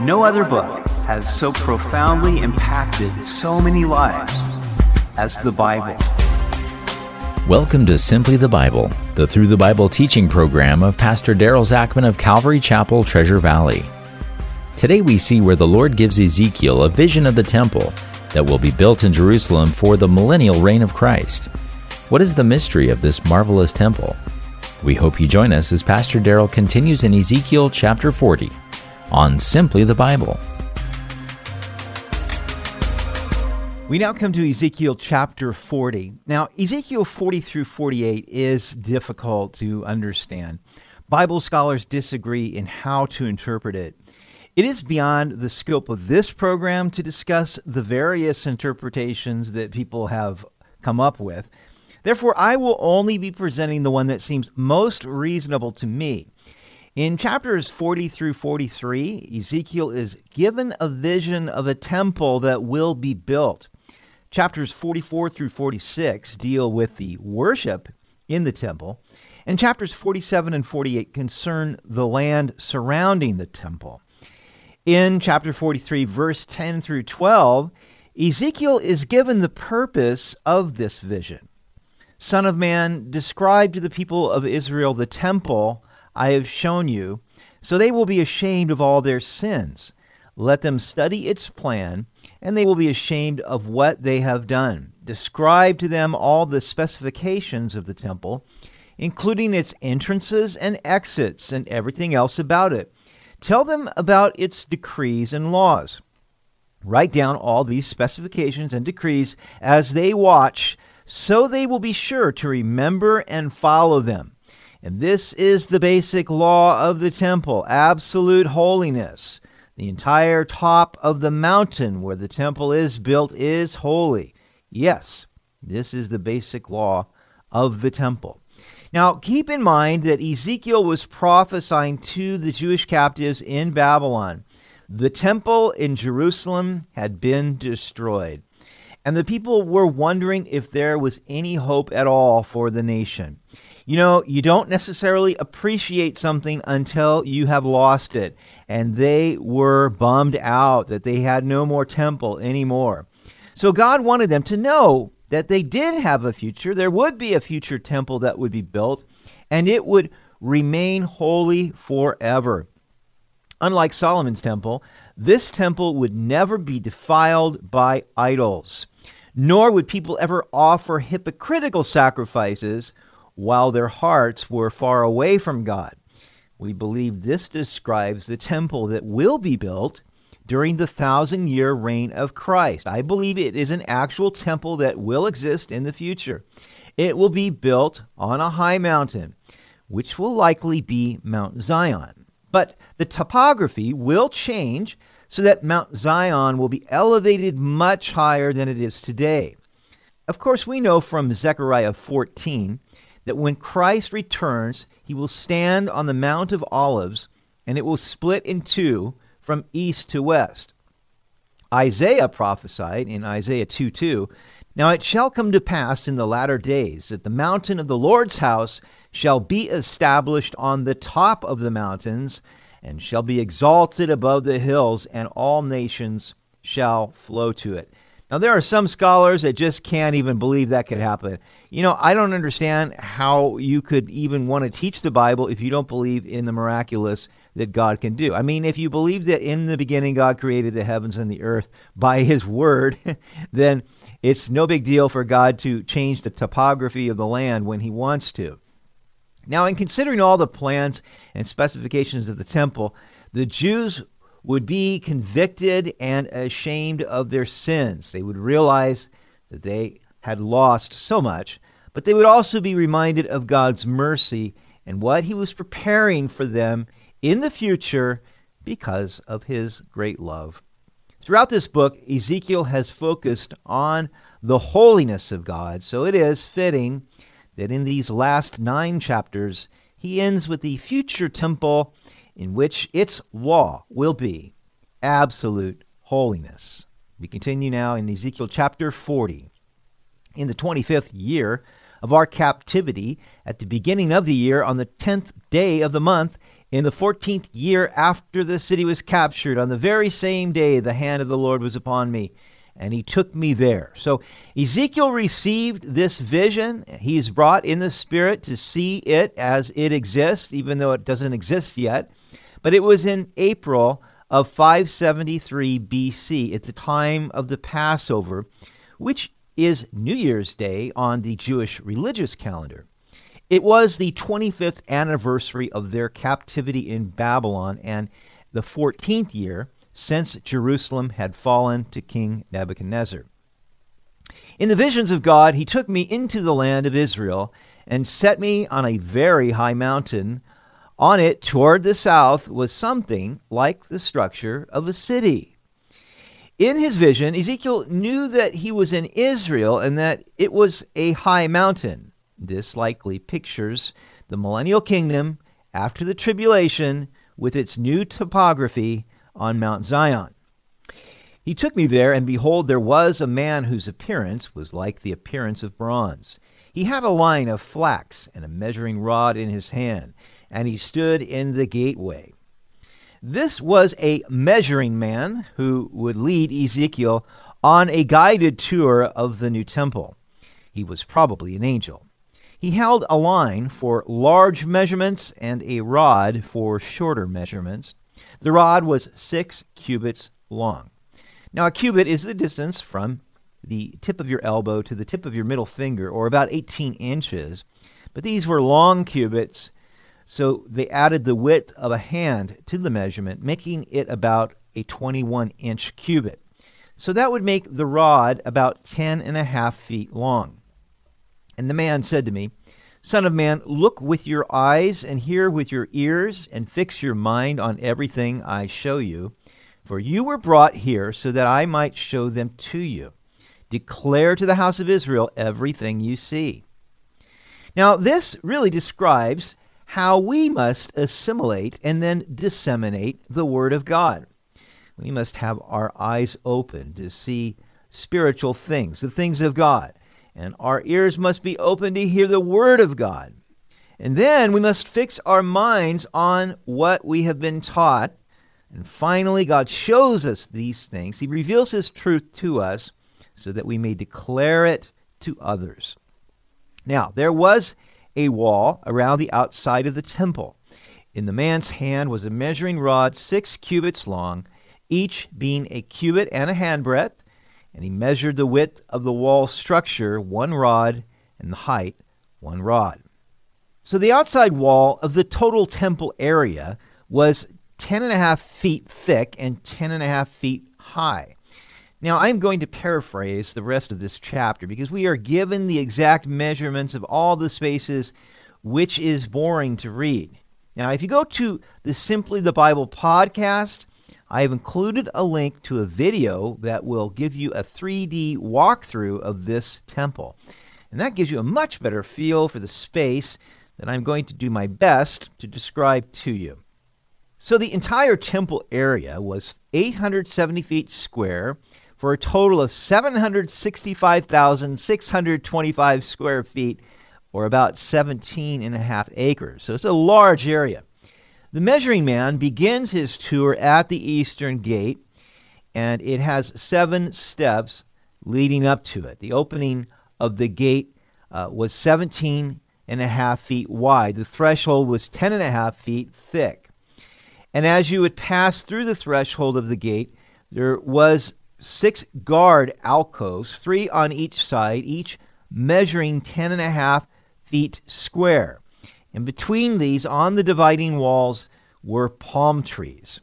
No other book has so profoundly impacted so many lives as the Bible. Welcome to Simply the Bible, the Through the Bible teaching program of Pastor Daryl Zachman of Calvary Chapel, Treasure Valley. Today we see where the Lord gives Ezekiel a vision of the temple that will be built in Jerusalem for the millennial reign of Christ. What is the mystery of this marvelous temple? We hope you join us as Pastor Daryl continues in Ezekiel chapter 40 on Simply the Bible. We now come to Ezekiel chapter 40. Now, Ezekiel 40 through 48 is difficult to understand. Bible scholars disagree in how to interpret it. It is beyond the scope of this program to discuss the various interpretations that people have come up with. Therefore, I will only be presenting the one that seems most reasonable to me. In chapters 40 through 43, Ezekiel is given a vision of a temple that will be built. Chapters 44 through 46 deal with the worship in the temple, and chapters 47 and 48 concern the land surrounding the temple. In chapter 43, verse 10 through 12, Ezekiel is given the purpose of this vision. Son of man, describe to the people of Israel the temple I have shown you, so they will be ashamed of all their sins. Let them study its plan, and they will be ashamed of what they have done. Describe to them all the specifications of the temple, including its entrances and exits and everything else about it. Tell them about its decrees and laws. Write down all these specifications and decrees as they watch, so they will be sure to remember and follow them. And this is the basic law of the temple absolute holiness. The entire top of the mountain where the temple is built is holy. Yes, this is the basic law of the temple. Now, keep in mind that Ezekiel was prophesying to the Jewish captives in Babylon. The temple in Jerusalem had been destroyed, and the people were wondering if there was any hope at all for the nation. You know, you don't necessarily appreciate something until you have lost it. And they were bummed out that they had no more temple anymore. So God wanted them to know that they did have a future. There would be a future temple that would be built, and it would remain holy forever. Unlike Solomon's temple, this temple would never be defiled by idols, nor would people ever offer hypocritical sacrifices while their hearts were far away from God. We believe this describes the temple that will be built during the thousand year reign of Christ. I believe it is an actual temple that will exist in the future. It will be built on a high mountain, which will likely be Mount Zion. But the topography will change so that Mount Zion will be elevated much higher than it is today. Of course, we know from Zechariah 14 that when Christ returns, he will stand on the Mount of Olives and it will split in two from east to west. Isaiah prophesied in Isaiah 2 2 Now it shall come to pass in the latter days that the mountain of the Lord's house shall be established on the top of the mountains and shall be exalted above the hills, and all nations shall flow to it. Now, there are some scholars that just can't even believe that could happen. You know, I don't understand how you could even want to teach the Bible if you don't believe in the miraculous that God can do. I mean, if you believe that in the beginning God created the heavens and the earth by his word, then it's no big deal for God to change the topography of the land when he wants to. Now, in considering all the plans and specifications of the temple, the Jews would be convicted and ashamed of their sins. They would realize that they had lost so much but they would also be reminded of God's mercy and what He was preparing for them in the future because of His great love. Throughout this book, Ezekiel has focused on the holiness of God, so it is fitting that in these last nine chapters, he ends with the future temple in which its law will be absolute holiness. We continue now in Ezekiel chapter 40. In the 25th year of our captivity at the beginning of the year on the tenth day of the month In the 14th year after the city was captured, on the very same day, the hand of the Lord was upon me, and he took me there. So Ezekiel received this vision. He is brought in the Spirit to see it as it exists, even though it doesn't exist yet. But it was in April of 573 BC, at the time of the Passover, which is New Year's Day on the Jewish religious calendar. It was the 25th anniversary of their captivity in Babylon and the 14th year since Jerusalem had fallen to King Nebuchadnezzar. In the visions of God, he took me into the land of Israel and set me on a very high mountain. On it, toward the south, was something like the structure of a city. In his vision, Ezekiel knew that he was in Israel and that it was a high mountain. This likely pictures the millennial kingdom after the tribulation with its new topography on Mount Zion. He took me there, and behold, there was a man whose appearance was like the appearance of bronze. He had a line of flax and a measuring rod in his hand, and he stood in the gateway. This was a measuring man who would lead Ezekiel on a guided tour of the new temple. He was probably an angel. He held a line for large measurements and a rod for shorter measurements. The rod was six cubits long. Now, a cubit is the distance from the tip of your elbow to the tip of your middle finger, or about 18 inches. But these were long cubits, so they added the width of a hand to the measurement, making it about a 21 inch cubit. So that would make the rod about ten and a half feet long. And the man said to me, Son of man, look with your eyes and hear with your ears, and fix your mind on everything I show you. For you were brought here so that I might show them to you. Declare to the house of Israel everything you see. Now, this really describes how we must assimilate and then disseminate the Word of God. We must have our eyes open to see spiritual things, the things of God and our ears must be open to hear the Word of God. And then we must fix our minds on what we have been taught. And finally, God shows us these things. He reveals His truth to us so that we may declare it to others. Now, there was a wall around the outside of the temple. In the man's hand was a measuring rod six cubits long, each being a cubit and a handbreadth and he measured the width of the wall structure one rod and the height one rod. So the outside wall of the total temple area was ten and a half feet thick and ten and a half feet high. Now, I'm going to paraphrase the rest of this chapter because we are given the exact measurements of all the spaces, which is boring to read. Now, if you go to the Simply the Bible podcast, I have included a link to a video that will give you a 3D walkthrough of this temple. And that gives you a much better feel for the space that I'm going to do my best to describe to you. So, the entire temple area was 870 feet square for a total of 765,625 square feet, or about 17 and a half acres. So, it's a large area. The measuring man begins his tour at the eastern gate, and it has seven steps leading up to it. The opening of the gate uh, was 17 and a half feet wide. The threshold was 10 and a half feet thick. And as you would pass through the threshold of the gate, there was six guard alcoves, three on each side, each measuring 10 and a half feet square. And between these, on the dividing walls, were palm trees.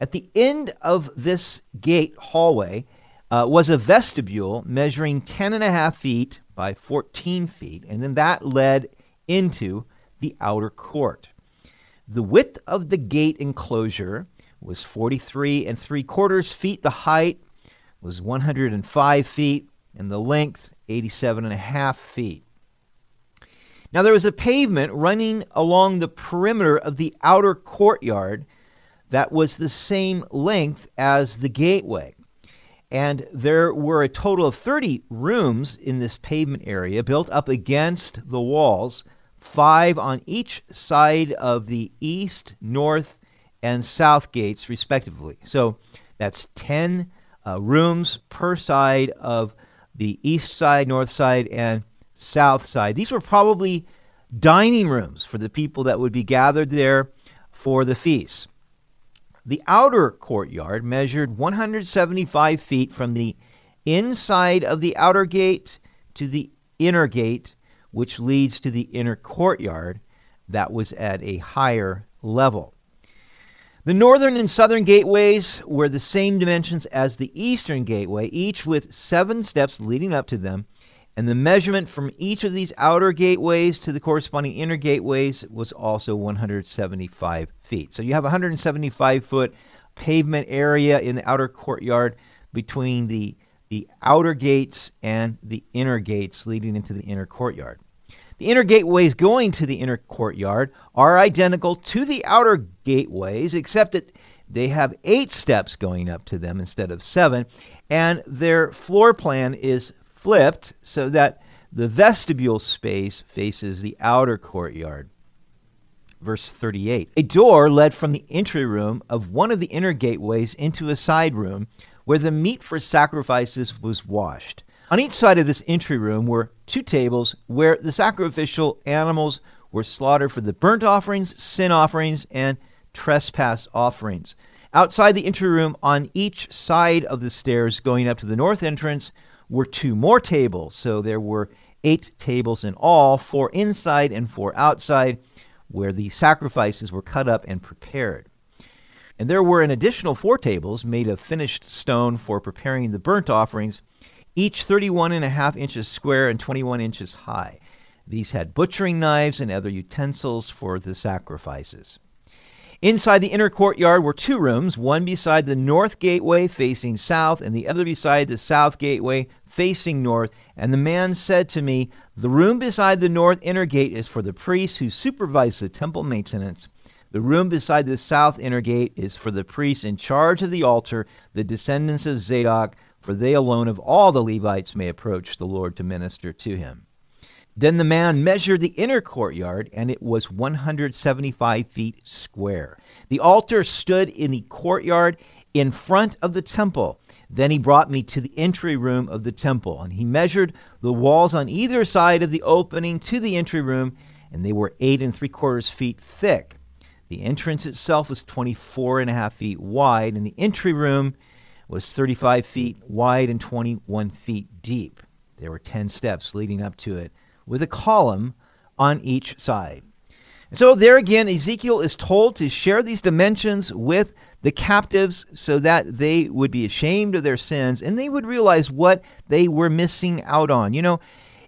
At the end of this gate hallway uh, was a vestibule measuring 10 and a half feet by 14 feet, and then that led into the outer court. The width of the gate enclosure was 43 and three quarters feet. The height was 105 feet, and the length 87 and a half feet. Now, there was a pavement running along the perimeter of the outer courtyard that was the same length as the gateway. And there were a total of 30 rooms in this pavement area built up against the walls, five on each side of the east, north, and south gates, respectively. So that's 10 uh, rooms per side of the east side, north side, and south side. These were probably dining rooms for the people that would be gathered there for the feast. The outer courtyard measured 175 feet from the inside of the outer gate to the inner gate, which leads to the inner courtyard that was at a higher level. The northern and southern gateways were the same dimensions as the eastern gateway, each with seven steps leading up to them, and the measurement from each of these outer gateways to the corresponding inner gateways was also 175 feet. So you have 175 foot pavement area in the outer courtyard between the the outer gates and the inner gates leading into the inner courtyard. The inner gateways going to the inner courtyard are identical to the outer gateways, except that they have eight steps going up to them instead of seven, and their floor plan is flipped so that the vestibule space faces the outer courtyard. Verse 38 A door led from the entry room of one of the inner gateways into a side room where the meat for sacrifices was washed. On each side of this entry room were two tables where the sacrificial animals were slaughtered for the burnt offerings, sin offerings, and trespass offerings. Outside the entry room, on each side of the stairs going up to the north entrance, were two more tables. So there were eight tables in all, four inside and four outside, where the sacrifices were cut up and prepared. And there were an additional four tables made of finished stone for preparing the burnt offerings, each 31 and a half inches square and 21 inches high. These had butchering knives and other utensils for the sacrifices. Inside the inner courtyard were two rooms, one beside the north gateway facing south, and the other beside the south gateway facing north. And the man said to me, The room beside the north inner gate is for the priests who supervise the temple maintenance. The room beside the south inner gate is for the priests in charge of the altar, the descendants of Zadok, for they alone of all the Levites may approach the Lord to minister to him. Then the man measured the inner courtyard, and it was 175 feet square. The altar stood in the courtyard in front of the temple. Then he brought me to the entry room of the temple, and he measured the walls on either side of the opening to the entry room, and they were eight and three quarters feet thick. The entrance itself was 24 and a half feet wide, and the entry room was 35 feet wide and 21 feet deep. There were 10 steps leading up to it, with a column on each side. And so, there again, Ezekiel is told to share these dimensions with the captives so that they would be ashamed of their sins and they would realize what they were missing out on. You know,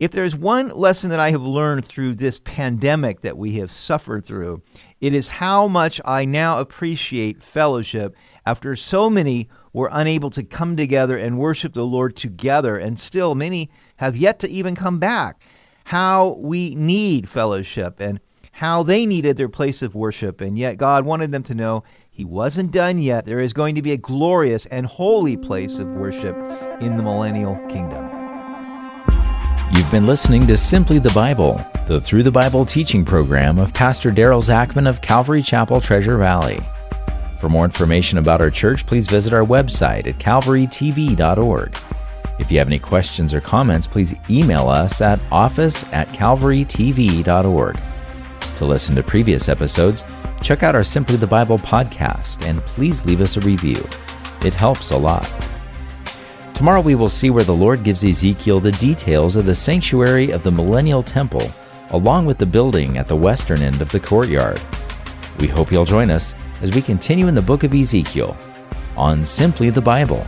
if there's one lesson that I have learned through this pandemic that we have suffered through, it is how much I now appreciate fellowship after so many were unable to come together and worship the Lord together, and still many have yet to even come back. How we need fellowship and how they needed their place of worship, and yet God wanted them to know He wasn't done yet. There is going to be a glorious and holy place of worship in the millennial kingdom. You've been listening to Simply the Bible, the Through the Bible teaching program of Pastor Daryl Zachman of Calvary Chapel, Treasure Valley. For more information about our church, please visit our website at calvarytv.org. If you have any questions or comments, please email us at office at calvarytv.org. To listen to previous episodes, check out our Simply the Bible podcast and please leave us a review. It helps a lot. Tomorrow we will see where the Lord gives Ezekiel the details of the sanctuary of the Millennial Temple, along with the building at the western end of the courtyard. We hope you'll join us as we continue in the book of Ezekiel on Simply the Bible.